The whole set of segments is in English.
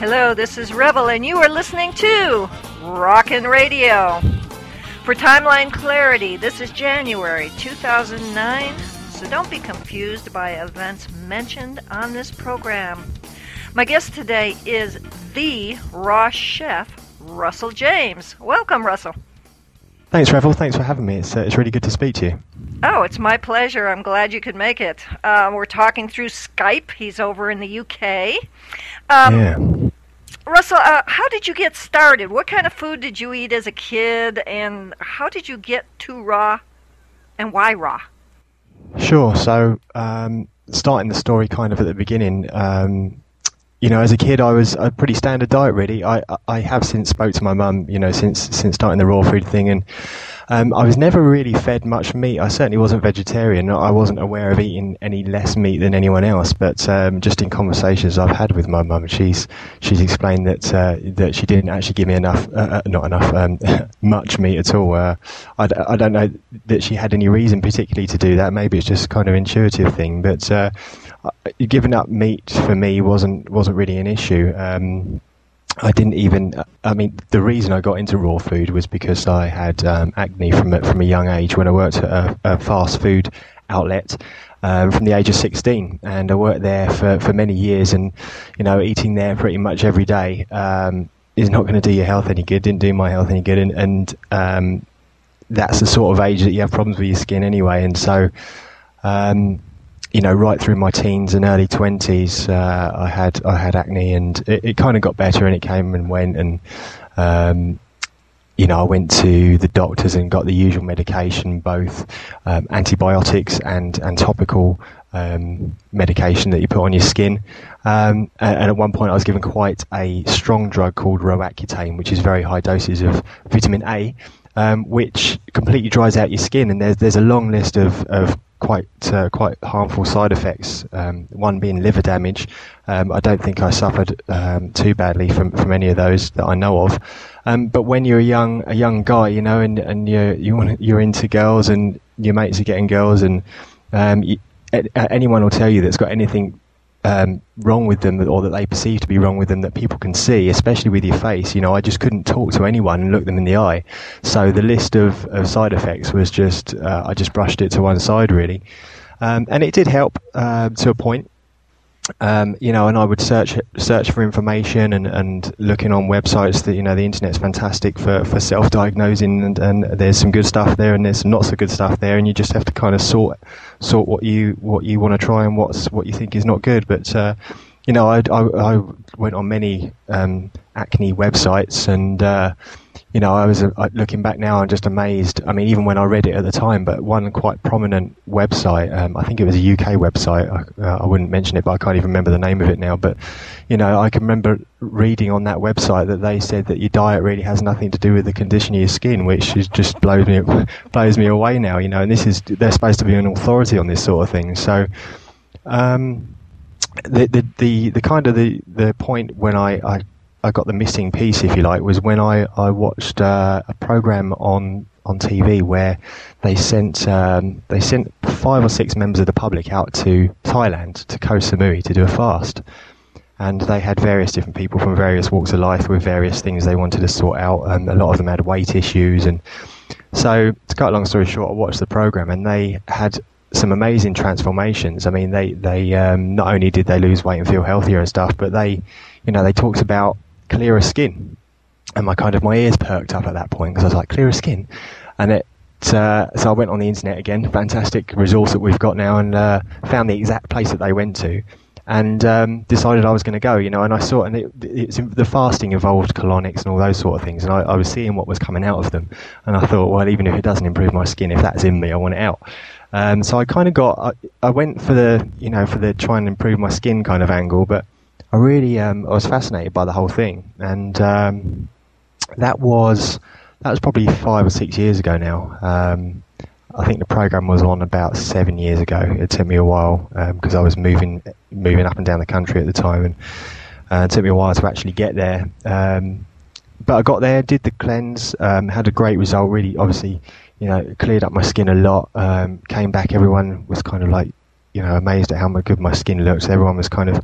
Hello, this is Rebel, and you are listening to Rockin' Radio. For timeline clarity, this is January 2009, so don't be confused by events mentioned on this program. My guest today is the raw chef, Russell James. Welcome, Russell. Thanks, Revel. Thanks for having me. It's, uh, it's really good to speak to you. Oh, it's my pleasure. I'm glad you could make it. Uh, we're talking through Skype. He's over in the UK. Um, yeah. Russell, uh, how did you get started? What kind of food did you eat as a kid, and how did you get to raw, and why raw? Sure. So, um, starting the story kind of at the beginning, um, you know, as a kid, I was a pretty standard diet. Really, I I have since spoke to my mum, you know, since since starting the raw food thing, and um, I was never really fed much meat. I certainly wasn't vegetarian. I wasn't aware of eating any less meat than anyone else. But um, just in conversations I've had with my mum, she's she's explained that uh, that she didn't actually give me enough, uh, uh not enough, um, much meat at all. Uh, I, I don't know that she had any reason particularly to do that. Maybe it's just kind of intuitive thing. But uh, giving up meat for me wasn't wasn't really an issue. Um, I didn't even. I mean, the reason I got into raw food was because I had um, acne from a, from a young age when I worked at a, a fast food outlet um, from the age of 16, and I worked there for, for many years. And you know, eating there pretty much every day um, is not going to do your health any good. Didn't do my health any good, and, and um, that's the sort of age that you have problems with your skin anyway. And so um, you know, right through my teens and early twenties, uh, I had I had acne, and it, it kind of got better, and it came and went, and um, you know, I went to the doctors and got the usual medication, both um, antibiotics and and topical um, medication that you put on your skin. Um, and, at one point, I was given quite a strong drug called Roaccutane, which is very high doses of vitamin A. Um, which completely dries out your skin, and there's there's a long list of, of quite uh, quite harmful side effects. Um, one being liver damage. Um, I don't think I suffered um, too badly from, from any of those that I know of. Um, but when you're a young a young guy, you know, and and you you you're into girls and your mates are getting girls, and um, you, anyone will tell you that's got anything um, wrong with them or that they perceive to be wrong with them that people can see, especially with your face. You know, I just couldn't talk to anyone and look them in the eye. So the list of, of side effects was just, uh, I just brushed it to one side really. Um, and it did help uh, to a point. Um, you know, and I would search search for information and, and looking on websites that you know the internet's fantastic for, for self diagnosing and, and there's some good stuff there and there's not so good stuff there and you just have to kind of sort sort what you what you want to try and what's what you think is not good. But uh, you know, I, I, I went on many um, acne websites and uh, you know, I was uh, looking back now and just amazed. I mean, even when I read it at the time, but one quite prominent website, um, I think it was a UK website. I, uh, I, wouldn't mention it, but I can't even remember the name of it now. But you know, I can remember reading on that website that they said that your diet really has nothing to do with the condition of your skin, which is just blows me blows me away now. You know, and this is they're supposed to be an authority on this sort of thing. So. Um, the, the the the kind of the the point when I, I I got the missing piece, if you like, was when I I watched uh, a program on on TV where they sent um, they sent five or six members of the public out to Thailand to Koh Samui to do a fast, and they had various different people from various walks of life with various things they wanted to sort out, and a lot of them had weight issues, and so to cut a long story short, I watched the program, and they had some amazing transformations. I mean, they they um, not only did they lose weight and feel healthier and stuff, but they, you know, they talked about clearer skin. And my kind of my ears perked up at that point because I was like, clearer skin. And it, uh, so I went on the internet again, fantastic resource that we've got now, and uh, found the exact place that they went to, and um, decided I was going to go. You know, and I saw, and it, it's the fasting involved colonics and all those sort of things, and I, I, was seeing what was coming out of them, and I thought, well, even if it doesn't improve my skin, if that's in me, I want it out. Um, so I kind of got, I, I went for the, you know, for the try and improve my skin kind of angle, but I really um, I was fascinated by the whole thing, and um, that was that was probably five or six years ago now. Um, I think the program was on about seven years ago. It took me a while because um, I was moving moving up and down the country at the time, and uh, it took me a while to actually get there. Um, but I got there, did the cleanse, um, had a great result. Really, obviously, you know, cleared up my skin a lot. came back, everyone was kind of like, you know, amazed at how good my skin looks. Everyone was kind of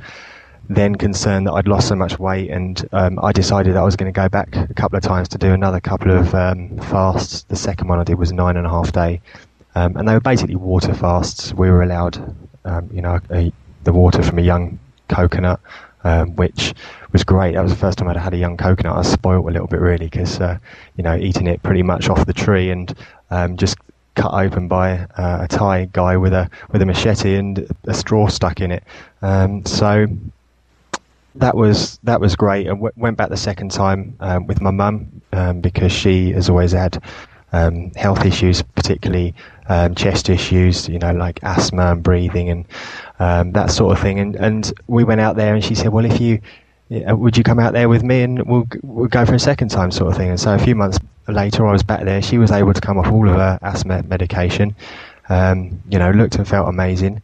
then concerned that I'd lost so much weight, and um, I decided I was going to go back a couple of times to do another couple of um, fasts. The second one I did was nine and a half day, um, and they were basically water fasts. We were allowed, um, you know, a, the water from a young coconut, um, which was great. That was the first time I'd had a young coconut. I spoiled a little bit really because, uh, you know, eating it pretty much off the tree and um, just cut open by uh, a Thai guy with a with a machete and a straw stuck in it. So that was that was great. I w- went back the second time um, with my mum um, because she has always had um, health issues, particularly um, chest issues, you know, like asthma and breathing and um, that sort of thing. And and we went out there, and she said, "Well, if you would you come out there with me, and we'll we'll go for a second time, sort of thing." And so a few months later, I was back there. She was able to come off all of her asthma medication. Um, you know, looked and felt amazing.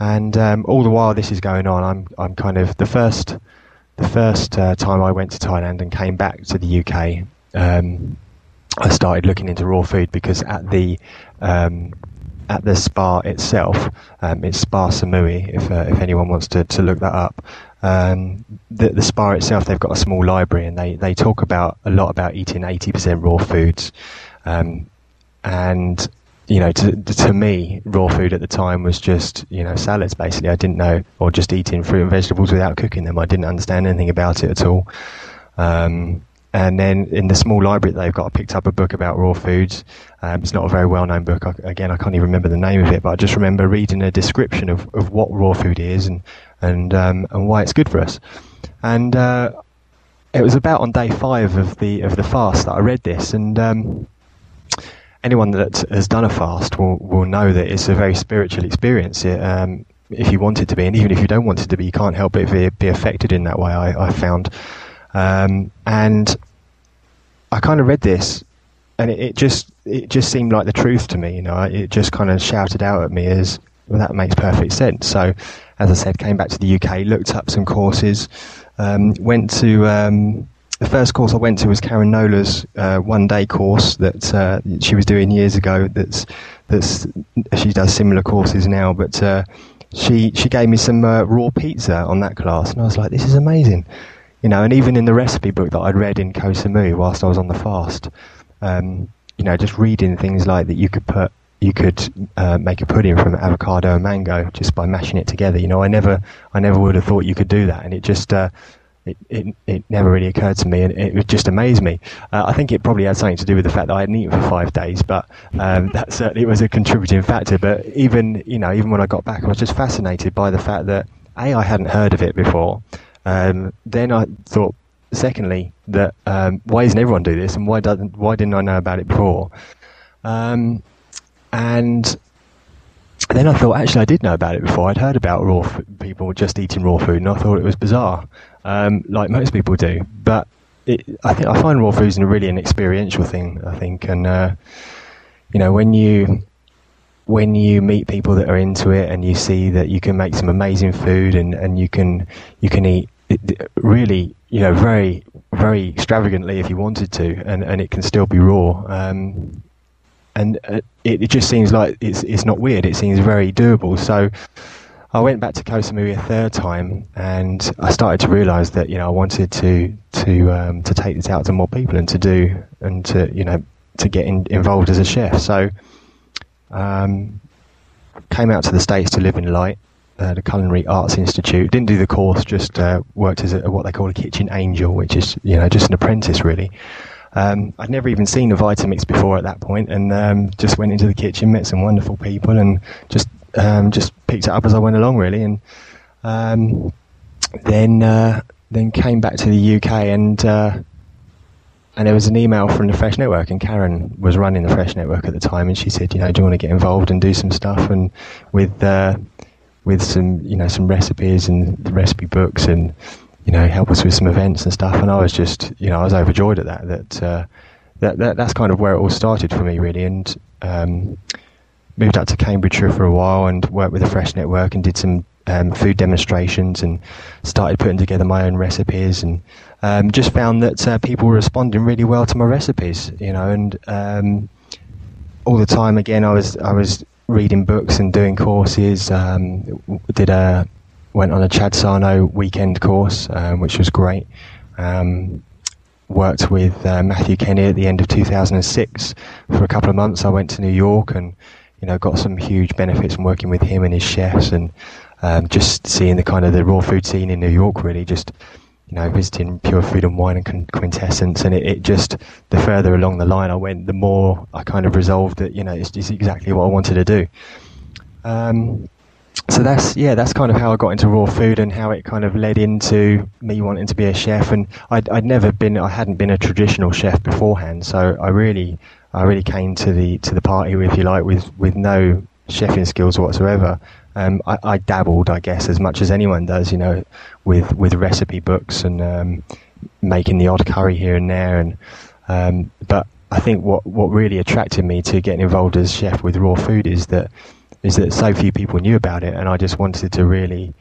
And um, all the while this is going on, I'm I'm kind of the first the first uh, time I went to Thailand and came back to the UK. Um, I started looking into raw food because at the um, at the spa itself, um, it's Spa Samui. If uh, if anyone wants to, to look that up, um, the the spa itself, they've got a small library and they, they talk about a lot about eating eighty percent raw foods, um, and you know, to to me, raw food at the time was just you know salads. Basically, I didn't know, or just eating fruit and vegetables without cooking them. I didn't understand anything about it at all. Um, and then in the small library that they've got, I picked up a book about raw foods. Um, it's not a very well-known book. I, again, I can't even remember the name of it, but I just remember reading a description of, of what raw food is and and um, and why it's good for us. And uh, it was about on day five of the of the fast that I read this, and um, anyone that has done a fast will will know that it's a very spiritual experience. It, um, if you want it to be, and even if you don't want it to be, you can't help but be, affected in that way. I, I found. Um, and I kind of read this, and it, it, just it just seemed like the truth to me. You know, it just kind of shouted out at me as well, that makes perfect sense. So, as I said, came back to the UK, looked up some courses, um, went to um, the first course I went to was Karen Knowler's uh, one day course that uh, she was doing years ago. That's that's she does similar courses now, but uh, she she gave me some uh, raw pizza on that class, and I was like, this is amazing you know, and even in the recipe book that I'd read in Koh Samui whilst I was on the fast, um, you know, just reading things like that you could put, you could uh, make a pudding from avocado and mango just by mashing it together. You know, I never, I never would have thought you could do that, and it just, uh, it, it, it never really occurred to me, and it, just amazed me. Uh, I think it probably had something to do with the fact that I hadn't eaten for five days, but um, that certainly was a contributing factor. But even, you know, even when I got back, I was just fascinated by the fact that a I hadn't heard of it before. Um, then I thought, secondly, that um, why doesn't everyone do this, and why doesn't why didn't I know about it before? Um, and then I thought, actually, I did know about it before. I'd heard about raw f- people just eating raw food, and I thought it was bizarre, um, like most people do. But it, I think I find raw foods really an experiential thing. I think, and uh, you know, when you when you meet people that are into it and you see that you can make some amazing food and, and you can you can eat really, you know, very, very extravagantly if you wanted to, and, and it can still be raw. Um, and uh, it, it just seems like it's it's not weird. It seems very doable. So I went back to Koh Samui a third time, and I started to realise that you know I wanted to to um, to take this out to more people and to do and to you know to get in, involved as a chef. So um, came out to the states to live in Light uh, the Culinary Arts Institute. Didn't do the course, just uh, worked as a, what they call a kitchen angel, which is you know just an apprentice really. Um, I'd never even seen a Vitamix before at that point, and um, just went into the kitchen, met some wonderful people, and just um, just picked it up as I went along really, and um, then uh, then came back to the UK and. Uh, and there was an email from the Fresh Network, and Karen was running the Fresh Network at the time, and she said, you know, do you want to get involved and do some stuff? And with uh, with some you know some recipes and recipe books and you know help us with some events and stuff. And I was just you know I was overjoyed at that. That uh, that, that that's kind of where it all started for me really. And um, moved out to Cambridgeshire for a while and worked with the Fresh Network and did some um, food demonstrations and started putting together my own recipes and um, just found that uh, people were responding really well to my recipes. You know and um, all the time again I was I was reading books and doing courses. Um, did a went on a Chad Sarno weekend course, um, which was great. Um, worked with uh, Matthew Kenney at the end of 2006 for a couple of months. I went to New York and you know got some huge benefits from working with him and his chefs and um, just seeing the kind of the raw food scene in New York. Really, just you know visiting Pure Food and Wine and Quintessence, and it, it just the further along the line I went, the more I kind of resolved that you know it's, it's exactly what I wanted to do. Um, so that's yeah, that's kind of how I got into raw food and how it kind of led into me wanting to be a chef. And I'd, I'd never been, I hadn't been a traditional chef beforehand, so I really, I really came to the to the party, if you like, with with no chefing skills whatsoever. Um, I, I, dabbled, I guess, as much as anyone does, you know, with with recipe books and um, making the odd curry here and there. And um, but I think what what really attracted me to getting involved as chef with raw food is that is that so few people knew about it, and I just wanted to really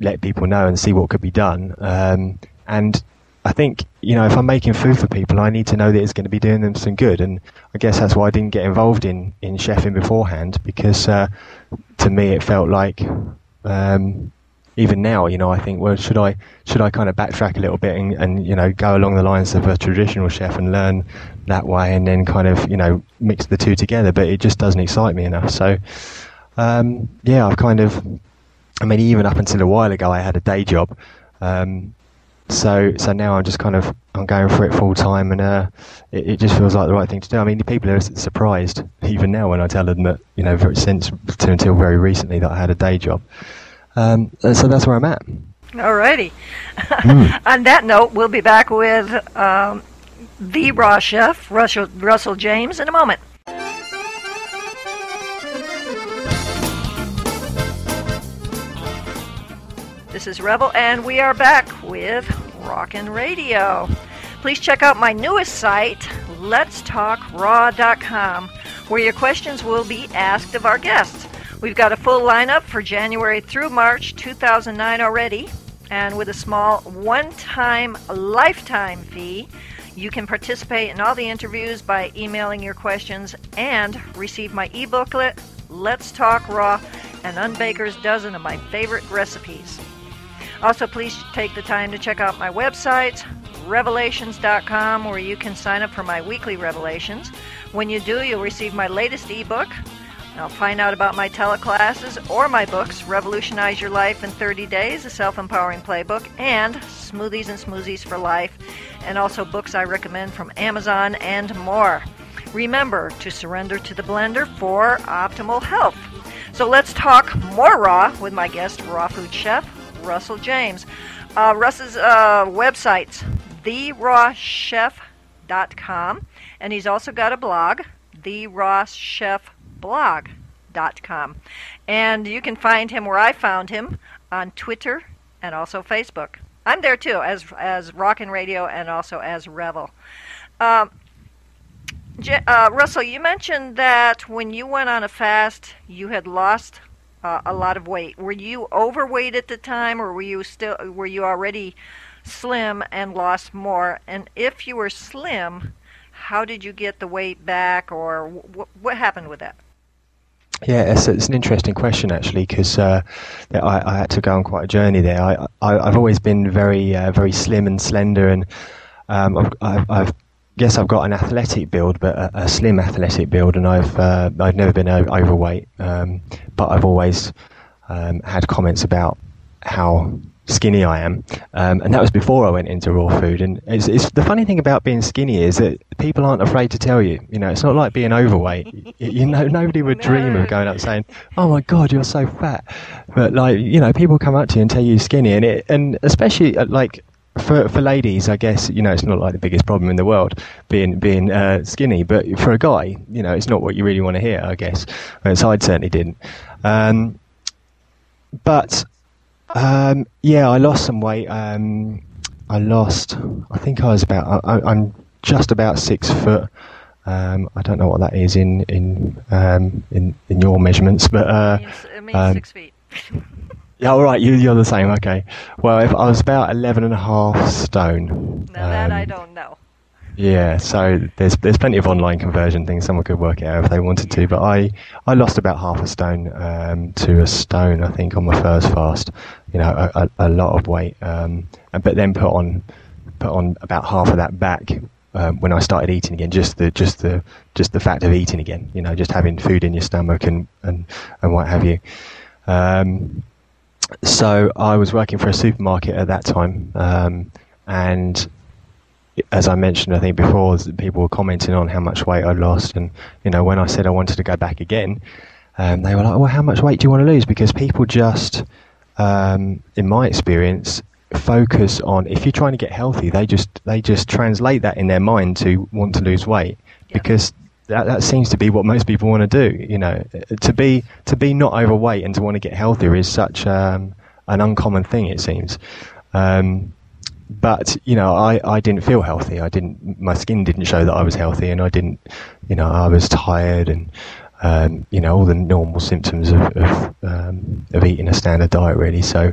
let people know and see what could be done. Um, and I think you know if I'm making food for people, I need to know that it's going to be doing them some good. And I guess that's why I didn't get involved in in chefing beforehand because uh, to me it felt like. Um, even now, you know, I think, well, should I should I kind of backtrack a little bit and, and you know go along the lines of a traditional chef and learn that way, and then kind of you know mix the two together? But it just doesn't excite me enough. So um, yeah, I've kind of, I mean, even up until a while ago, I had a day job. Um, so, so now I'm just kind of, I'm going for it full time, and uh, it, it, just feels like the right thing to do. I mean, the people are surprised even now when I tell them that, you know, since to until very recently that I had a day job. Um, so that's where I'm at. Alrighty. Mm. On that note, we'll be back with um, the raw chef, Russell, Russell James, in a moment. This is Rebel, and we are back with Rockin' Radio. Please check out my newest site, letstalkraw.com, where your questions will be asked of our guests. We've got a full lineup for January through March 2009 already, and with a small one time lifetime fee, you can participate in all the interviews by emailing your questions and receive my e booklet, Let's Talk Raw, and Unbaker's dozen of my favorite recipes. Also, please take the time to check out my website, revelations.com, where you can sign up for my weekly revelations. When you do, you'll receive my latest ebook. I'll find out about my teleclasses or my books, Revolutionize Your Life in 30 Days, a self empowering playbook, and Smoothies and Smoothies for Life, and also books I recommend from Amazon and more. Remember to surrender to the blender for optimal health. So let's talk more raw with my guest, raw food chef Russell James. Uh, Russ's uh, website's therawchef.com, and he's also got a blog, therawchefblog.com. And you can find him where I found him on Twitter and also Facebook. I'm there too, as as Rockin' Radio and also as Revel. Uh, uh, Russell, you mentioned that when you went on a fast, you had lost uh, a lot of weight. Were you overweight at the time, or were you still were you already slim and lost more? And if you were slim, how did you get the weight back, or wh- what happened with that? Yeah, it's, it's an interesting question actually because uh, I, I, had to go on quite a journey there. I, I, have always been very uh, very slim and slender, and um, I've, I've, guess I've got an athletic build, but a, a slim athletic build, and I've uh, I've never been overweight, um, but I've always um, had comments about how skinny I am, um, and that was before I went into raw food. And it's, it's, the funny thing about being skinny is that people aren't afraid to tell you. You know, it's not like being overweight. you know, nobody would dream of going up saying, "Oh my God, you're so fat," but like you know, people come up to you and tell you you're skinny, and it and especially uh, like for for ladies, I guess you know it's not like the biggest problem in the world being being uh, skinny, but for a guy, you know, it's not what you really want to hear. I guess, so I certainly didn't. Um, but um, yeah, I lost some weight. Um, I lost. I think I was about. I, am just about six foot. Um, I don't know what that is in in um, in in your measurements, but uh, it means, it means um, six feet. Yeah, all right. You, you're the same. Okay. Well, if I was about 11 and a half stone. Now um, that I um, don't know. Yeah, so there's there's plenty of online conversion things. Someone could work it out if they wanted to. But I I lost about half a stone um, to a stone, I think, on my first fast. You know, a, a, a lot of weight. Um, and, but then put on put on about half of that back um, when I started eating again. Just the just the just the fact of eating again. You know, just having food in your stomach and and and what have you. Um, so I was working for a supermarket at that time, um, and as I mentioned, I think before, people were commenting on how much weight I'd lost, and you know, when I said I wanted to go back again, um, they were like, "Well, how much weight do you want to lose?" Because people just, um, in my experience, focus on if you're trying to get healthy, they just they just translate that in their mind to want to lose weight because that, that seems to be what most people want to do. You know, to be to be not overweight and to want to get healthier is such um, an uncommon thing. It seems. Um, but you know, I, I didn't feel healthy. I didn't. My skin didn't show that I was healthy, and I didn't. You know, I was tired, and um, you know all the normal symptoms of of, um, of eating a standard diet, really. So.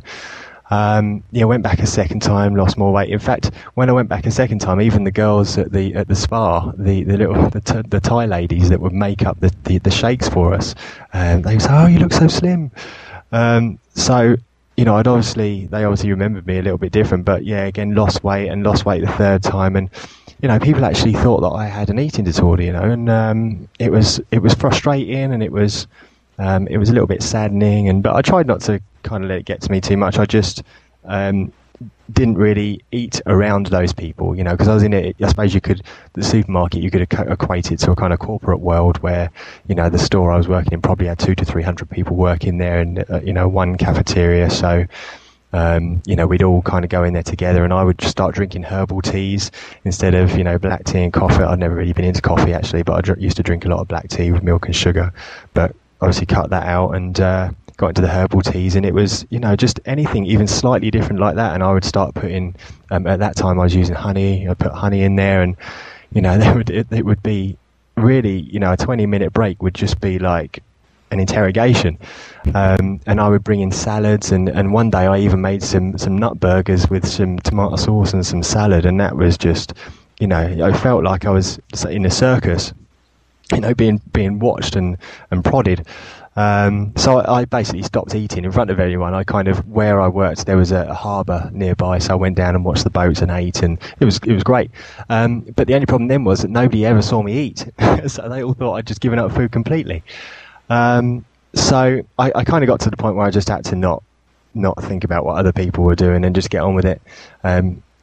Um, yeah, went back a second time, lost more weight. In fact, when I went back a second time, even the girls at the at the spa, the, the little the, t- the Thai ladies that would make up the, the, the shakes for us, um, they would say, "Oh, you look so slim." Um, so you know, I'd obviously they obviously remembered me a little bit different, but yeah, again, lost weight and lost weight the third time, and you know, people actually thought that I had an eating disorder, you know, and um, it was it was frustrating and it was um, it was a little bit saddening, and but I tried not to kind of let it get to me too much. I just um, didn't really eat around those people, you know, because I was in it. I suppose you could the supermarket you could equate it to a kind of corporate world where you know the store I was working in probably had two to three hundred people working there, and uh, you know one cafeteria. So um, you know we'd all kind of go in there together, and I would start drinking herbal teas instead of you know black tea and coffee. I'd never really been into coffee actually, but I dr- used to drink a lot of black tea with milk and sugar, but obviously cut that out and. Uh, got into the herbal teas, and it was you know just anything even slightly different like that. And I would start putting um, at that time I was using honey. I put honey in there, and you know would it, it would be really you know a 20 minute break would just be like an interrogation. Um, and I would bring in salads, and, and one day I even made some, some nut burgers with some tomato sauce and some salad, and that was just, you know, I felt like I was in a circus, you know, being being watched and, and prodded. Um, so I, I, basically stopped eating in front of everyone. I kind of where I worked, there was a, a harbour nearby, so I went down and watched the boats and ate, and it was it was great. Um, but the only problem then was that nobody ever saw me eat, so they all thought I'd just given up food completely. Um, so I, I kind of got to the point where I just had to not not think about what other people were doing and just get on with it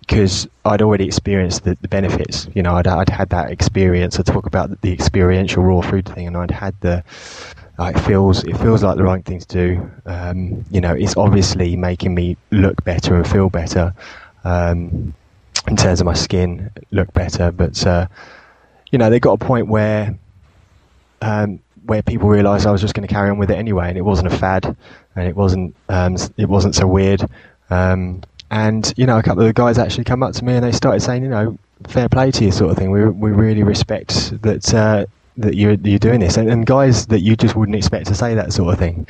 because I'd already experienced the, the, benefits. You know, I'd, I'd had that experience. I talk about the, the experiential raw food thing, and I'd had the uh, it feels it feels like the right thing to do. Um, you know, it's obviously making me look better and feel better um, in terms of my skin, look better. But uh, you know, they got a point where um, where people realised I was just going to carry on with it anyway, and it wasn't a fad, and it wasn't um, it wasn't so weird. Um, and you know, a couple of the guys actually come up to me and they started saying, you know, fair play to you, sort of thing. We we really respect that uh, that you're you're doing this, and, and guys that you just wouldn't expect to say that sort of thing.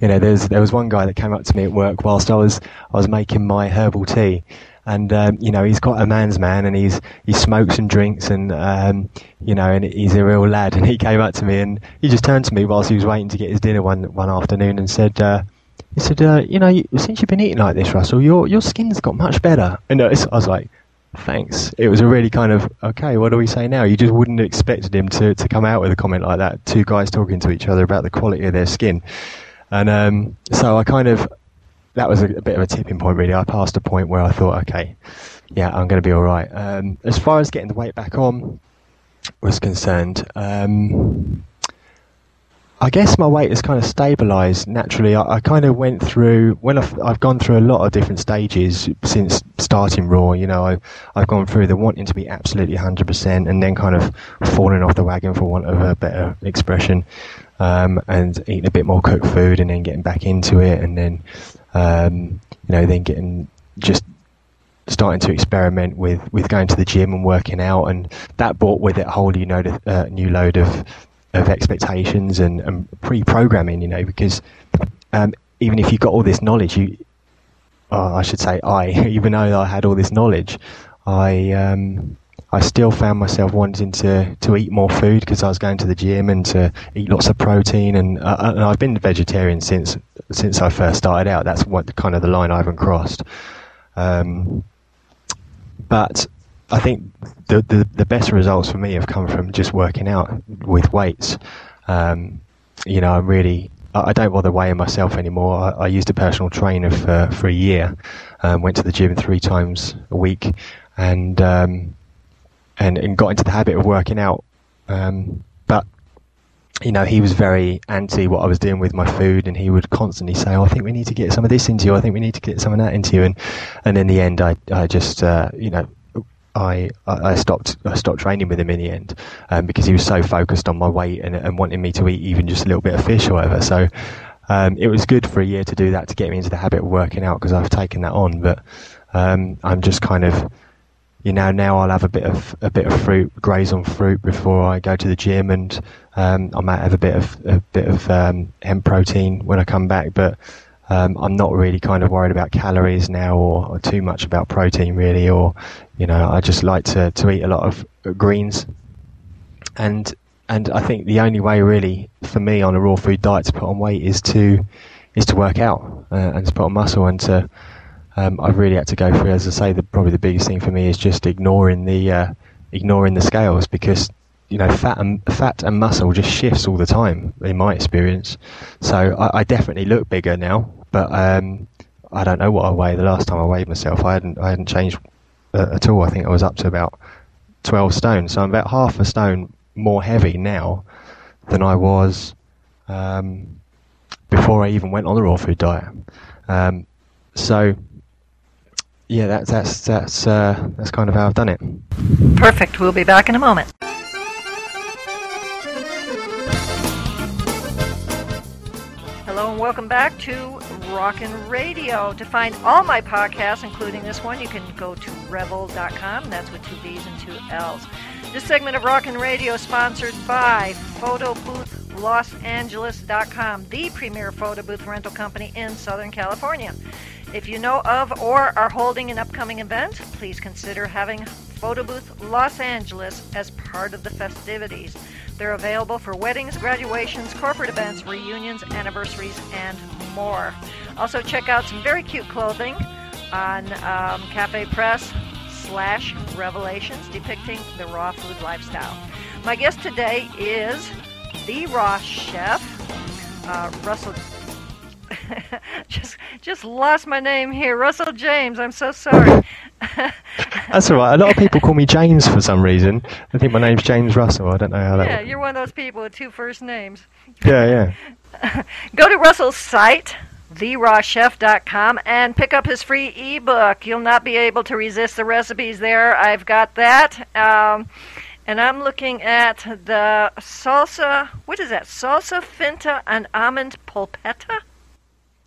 You know, there's there was one guy that came up to me at work whilst I was I was making my herbal tea, and um, you know he's quite a man's man, and he's he smokes and drinks, and um, you know, and he's a real lad. And he came up to me, and he just turned to me whilst he was waiting to get his dinner one one afternoon, and said. Uh, he said, uh, "You know, you, since you've been eating like this, Russell, your your skin's got much better." And I was like, thanks. It was a really kind of okay. What do we say now? You just wouldn't have expected him to to come out with a comment like that. Two guys talking to each other about the quality of their skin, and um, so I kind of that was a, a, bit of a tipping point. Really, I passed a point where I thought, okay, yeah, I'm going to be all right. Um, as far as getting the weight back on was concerned. Um, I guess my weight has kind of stabilised naturally. I, I, kind of went through when I've, I've, gone through a lot of different stages since starting Raw. You know, I've, I've gone through the wanting to be absolutely 100% and then kind of falling off the wagon, for want of a better expression, um, and eating a bit more cooked food and then getting back into it, and then um, you know, then getting just starting to experiment with, with going to the gym and working out, and that brought with it a whole load of, uh, new load of of expectations and, and pre-programming, you know, because um, even if you've got all this knowledge, you, uh, I should say I, even though I had all this knowledge, I, um, I still found myself wanting to, to eat more food because I was going to the gym and to eat lots of protein. And, uh, and I've been vegetarian since since I first started out. That's what kind of the line I haven't crossed. Um, but I think the, the, the best results for me have come from just working out with weights. Um, you know, I'm really I don't bother weighing myself anymore. I, I used a personal trainer for for a year. Um, went to the gym three times a week, and um, and, and got into the habit of working out. Um, but you know, he was very anti what I was doing with my food, and he would constantly say, "Oh, I think we need to get some of this into you. I think we need to get some of that into you." And and in the end, I I just uh, you know. I, I stopped I stopped training with him in the end um, because he was so focused on my weight and, and wanting me to eat even just a little bit of fish or whatever. So um, it was good for a year to do that to get me into the habit of working out because I've taken that on. But um, I'm just kind of you know, now I'll have a bit of a bit of fruit, graze on fruit before I go to the gym, and um, I might have a bit of a bit of um, hemp protein when I come back. But um, I'm not really kind of worried about calories now, or, or, too much about protein really, or you know, I just like to, to eat a lot of greens, and and I think the only way really for me on a raw food diet to put on weight is to is to work out uh, and to put on muscle and to um, I've really had to go through. As I say, the, probably the biggest thing for me is just ignoring the uh, ignoring the scales because you know fat and fat and muscle just shifts all the time in my experience. So I, I definitely look bigger now, but um, I don't know what I weigh. The last time I weighed myself, I hadn't I hadn't changed uh, at all. I think I was up to about twelve stone, so I'm about half a stone more heavy now than I was um, before I even went on the raw food diet. Um, so yeah, that's that's that's uh, that's kind of how I've done it. Perfect. We'll be back in a moment. Welcome back to Rockin' Radio. To find all my podcasts, including this one, you can go to revel.com. That's with two B's and two L's. This segment of Rockin' Radio is sponsored by Photo Booth Los PhotoBoothLosAngeles.com, the premier photo booth rental company in Southern California. If you know of or are holding an upcoming event, please consider having Photo Booth Los Angeles as part of the festivities. They're available for weddings, graduations, corporate events, reunions, anniversaries, and more. Also, check out some very cute clothing on um, Cafe Press slash Revelations depicting the raw food lifestyle. My guest today is the raw chef, uh, Russell just just lost my name here. Russell James. I'm so sorry. That's all right. A lot of people call me James for some reason. I think my name's James Russell. I don't know how that. Yeah, you're one of those people with two first names. Yeah, yeah. Go to Russell's site therawchef.com and pick up his free ebook. You'll not be able to resist the recipes there. I've got that. Um, and I'm looking at the salsa, what is that? Salsa finta and almond polpetta?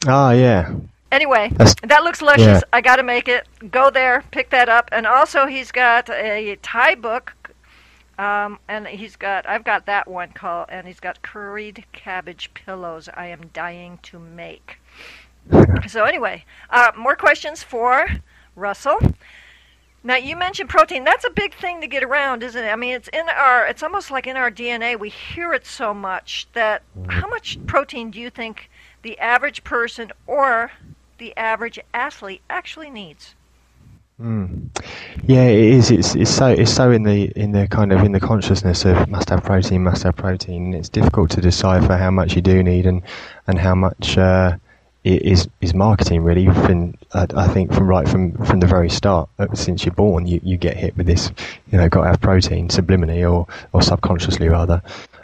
Ah, yeah. Anyway, That's, that looks luscious. Yeah. I got to make it. Go there, pick that up, and also he's got a Thai book, um, and he's got I've got that one called, and he's got curried cabbage pillows. I am dying to make. so anyway, uh, more questions for Russell. Now you mentioned protein. That's a big thing to get around, isn't it? I mean, it's in our. It's almost like in our DNA. We hear it so much that mm. how much protein do you think? the average person or the average athlete actually needs. Mm. Yeah, it is. It's it's so it's so in the in the kind of in the consciousness of must have protein, must have protein. It's difficult to decipher how much you do need and and how much uh, is is marketing really. From uh, I think from right from from the very start, uh, since you're born, you, you get hit with this. You know, got to have protein subliminally or or subconsciously rather.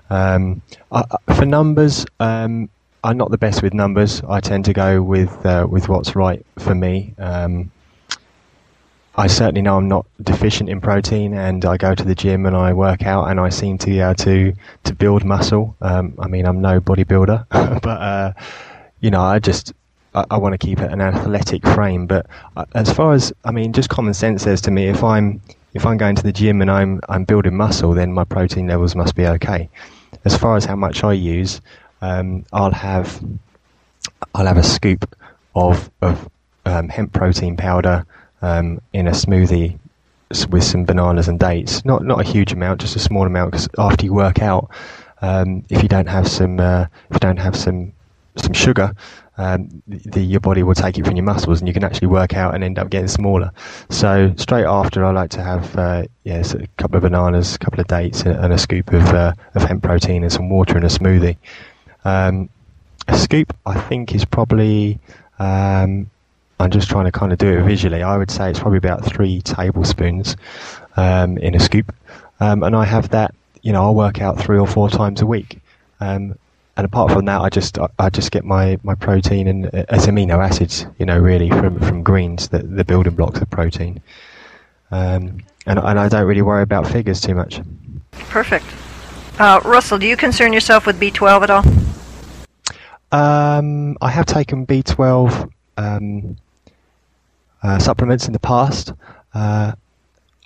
Um, I, for numbers, um, I'm not the best with numbers. I tend to go with uh, with what's right for me. Um, I certainly know I'm not deficient in protein, and I go to the gym and I work out, and I seem to be able to to build muscle. Um, I mean, I'm no bodybuilder, but uh, you know, I just I, I want to keep it an athletic frame. But uh, as far as I mean, just common sense says to me, if I'm if I'm going to the gym and I'm I'm building muscle, then my protein levels must be okay. As far as how much I use, um, I'll have I'll have a scoop of of um, hemp protein powder um, in a smoothie with some bananas and dates. Not not a huge amount, just a small amount. Because after you work out, um, if you don't have some uh, if you don't have some some sugar, um, the, your body will take it from your muscles, and you can actually work out and end up getting smaller. So straight after, I like to have uh, yes a couple of bananas, a couple of dates, and a scoop of uh, of hemp protein and some water in a smoothie. Um, a scoop, I think, is probably. Um, I'm just trying to kind of do it visually. I would say it's probably about three tablespoons um, in a scoop, um, and I have that. You know, I'll work out three or four times a week. Um, and apart from that, I just I just get my, my protein and uh, as amino acids, you know, really from from greens, the the building blocks of protein. Um, and and I don't really worry about figures too much. Perfect. Uh, Russell, do you concern yourself with B12 at all? Um, I have taken B12 um, uh, supplements in the past. Uh,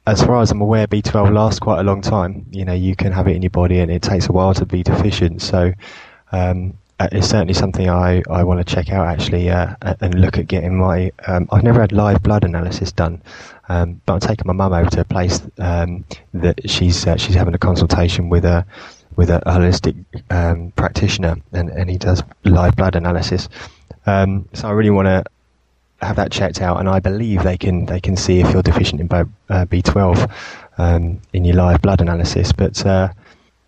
as far as I'm aware, B12 lasts quite a long time. You know, you can have it in your body, and it takes a while to be deficient. So um, uh, it's certainly something I, I want to check out actually uh, and look at getting my. Um, I've never had live blood analysis done, um, but I'm taking my mum over to a place um, that she's uh, she's having a consultation with a with a holistic um, practitioner, and, and he does live blood analysis. Um, so I really want to have that checked out, and I believe they can they can see if you're deficient in uh, B12 um, in your live blood analysis. But uh,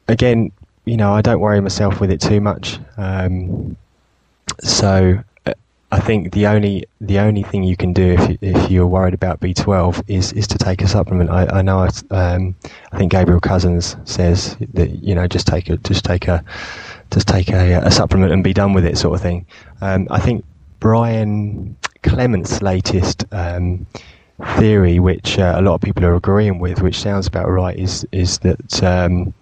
again, you know, I don't worry myself with it too much. Um, so uh, I think the only the only thing you can do if if you're worried about B12 is is to take a supplement. I, I know um, I think Gabriel Cousens says that you know just take a just take a just take a, a supplement and be done with it sort of thing. Um, I think Brian Clement's latest um, theory, which uh, a lot of people are agreeing with, which sounds about right, is is that um,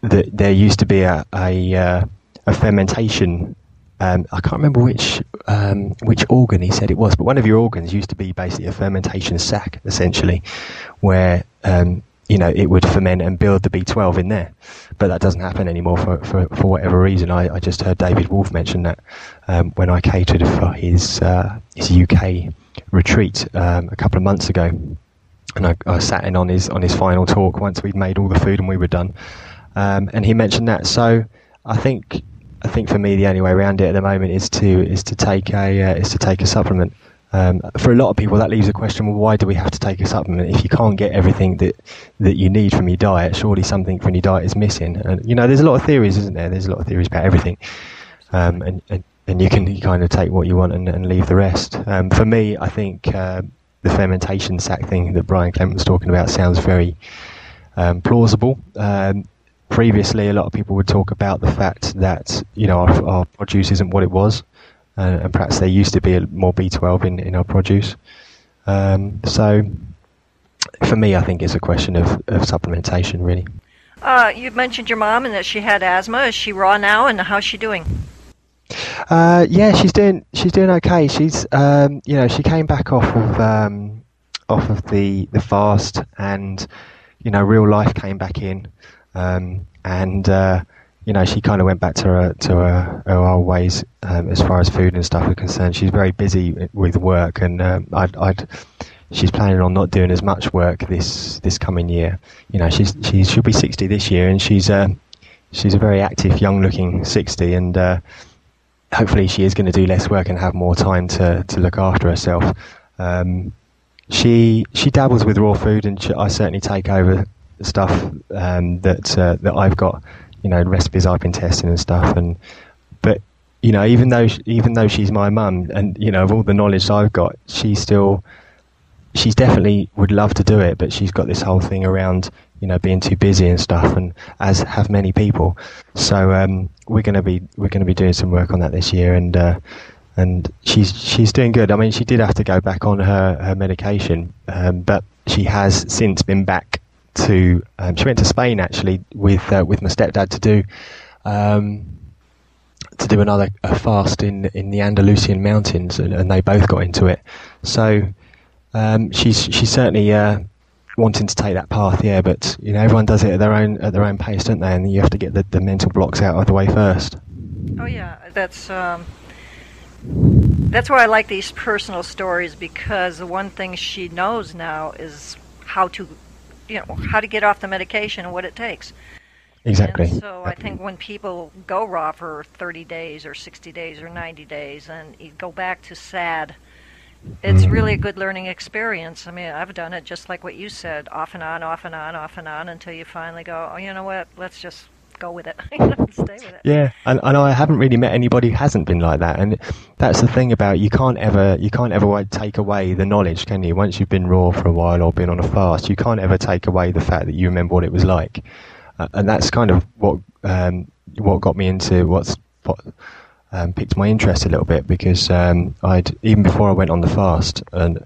that there used to be a a, uh, a fermentation. Um, I can't remember which um, which organ he said it was, but one of your organs used to be basically a fermentation sac, essentially, where um, you know it would ferment and build the B12 in there. But that doesn't happen anymore for, for, for whatever reason. I, I just heard David Wolfe mention that um, when I catered for his uh, his UK retreat um, a couple of months ago, and I, I sat in on his on his final talk once we'd made all the food and we were done um, and he mentioned that. So I think I think for me the only way around it at the moment is to is to take a uh, is to take a supplement. Um, for a lot of people, that leaves a question: Well, why do we have to take a supplement if you can't get everything that that you need from your diet? Surely something from your diet is missing. And you know, there's a lot of theories, isn't there? There's a lot of theories about everything, um, and, and and you can kind of take what you want and, and leave the rest. Um, for me, I think uh, the fermentation sac thing that Brian Clement was talking about sounds very um, plausible. Previously, a lot of people would talk about the fact that you know our, our produce isn't what it was, and, and, perhaps there used to be more B12 in, in our produce. Um, so, for me, I think it's a question of, of supplementation, really. Uh, you mentioned your mom and that she had asthma. Is she raw now, and how's she doing? Uh, yeah, she's doing she's doing okay. She's um, you know she came back off of um, off of the the fast, and you know real life came back in. Um, and uh, you know, she kind of went back to her to her, her old ways um, as far as food and stuff are concerned. She's very busy with work, and um, I'd, I'd, she's planning on not doing as much work this this coming year. You know, she's she she'll be sixty this year, and she's uh, she's a very active, young-looking sixty, and uh, hopefully she is going to do less work and have more time to to look after herself. Um, she she dabbles with raw food, and she, I certainly take over stuff um, that uh, that I've got, you know, recipes I've been testing and stuff. And but you know, even though even though she's my mum, and you know, of all the knowledge I've got, she still she's definitely would love to do it, but she's got this whole thing around you know being too busy and stuff, and as have many people. So um, we're gonna be we're gonna be doing some work on that this year, and uh, and she's she's doing good. I mean, she did have to go back on her her medication, um, but she has since been back to um, she went to Spain actually with uh, with my stepdad to do um, to do another fast in in the Andalusian mountains, and, and they both got into it. So um, she's she's certainly uh, wanting to take that path, yeah. But you know, everyone does it at their own at their own pace, don't they? And you have to get the, the mental blocks out of the way first. Oh yeah, that's. Um, that's why I like these personal stories because the one thing she knows now is how to, you know, how to get off the medication and what it takes. Exactly. And so I think when people go raw for 30 days or 60 days or 90 days and you go back to sad, it's Mm. really a good learning experience. I mean, I've done it just like what you said, off and on, off and on, off and on, until you finally go, oh, you know what? Let's just go with it. Stay with it. Yeah, and, and I haven't really met anybody who hasn't been like that, and that's the thing about you can't ever you can't ever take away the knowledge, can you? Once you've been raw for a while or been on a fast, you can't ever take away the fact that you remember what it was like, uh, and that's kind of what um, what got me into what's what um, piqued my interest a little bit because um, I'd even before I went on the fast and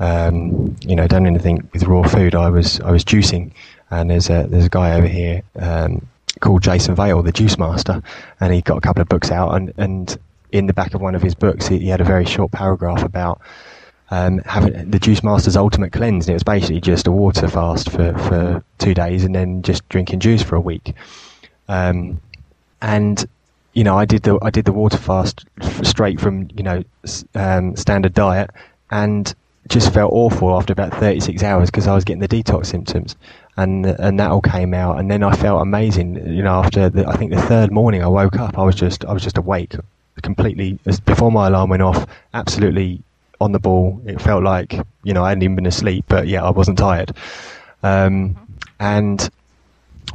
um, you know done anything with raw food, I was I was juicing, and there's a there's a guy over here. Um, called Jason Vale, the Juice Master, and he got a couple of books out. And, and in the back of one of his books, he, he had a very short paragraph about um, having the Juice Master's ultimate cleanse. And it was basically just a water fast for, for two days and then just drinking juice for a week. Um, and you know, I did the I did the water fast straight from you know um, standard diet, and just felt awful after about 36 hours because I was getting the detox symptoms, and and that all came out, and then I felt amazing. You know, after the, I think the third morning I woke up, I was just I was just awake, completely before my alarm went off, absolutely on the ball. It felt like you know I hadn't even been asleep, but yeah, I wasn't tired, um, and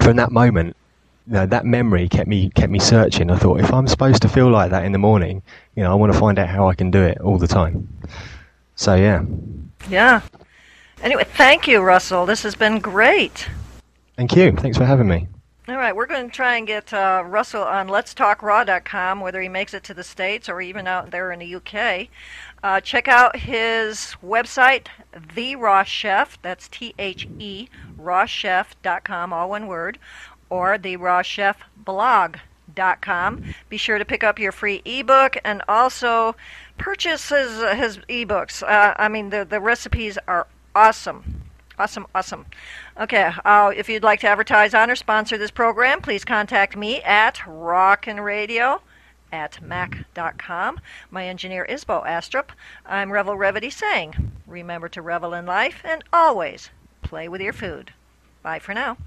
from that moment. You know, that memory kept me kept me searching. I thought if I'm supposed to feel like that in the morning, you know, I want to find out how I can do it all the time. So yeah, Yeah. Anyway, thank you, Russell. This has been great. thank you. Thanks for having me. All right, we're going to try and get uh, Russell on letstalkraw.com, whether he makes it to the States or even out there in the UK. Uh, check out his website, The Raw Chef. That's T H E, rawchef.com, all one word, or The Raw Chef blog.com. Be sure to pick up your free ebook and also purchase his, his ebooks. Uh, I mean, the, the recipes are awesome. Awesome, awesome. Okay, uh, if you'd like to advertise on or sponsor this program, please contact me at Rockin' Radio at mac.com. My engineer is Bo Astrup. I'm Revel Revity saying, remember to revel in life and always play with your food. Bye for now.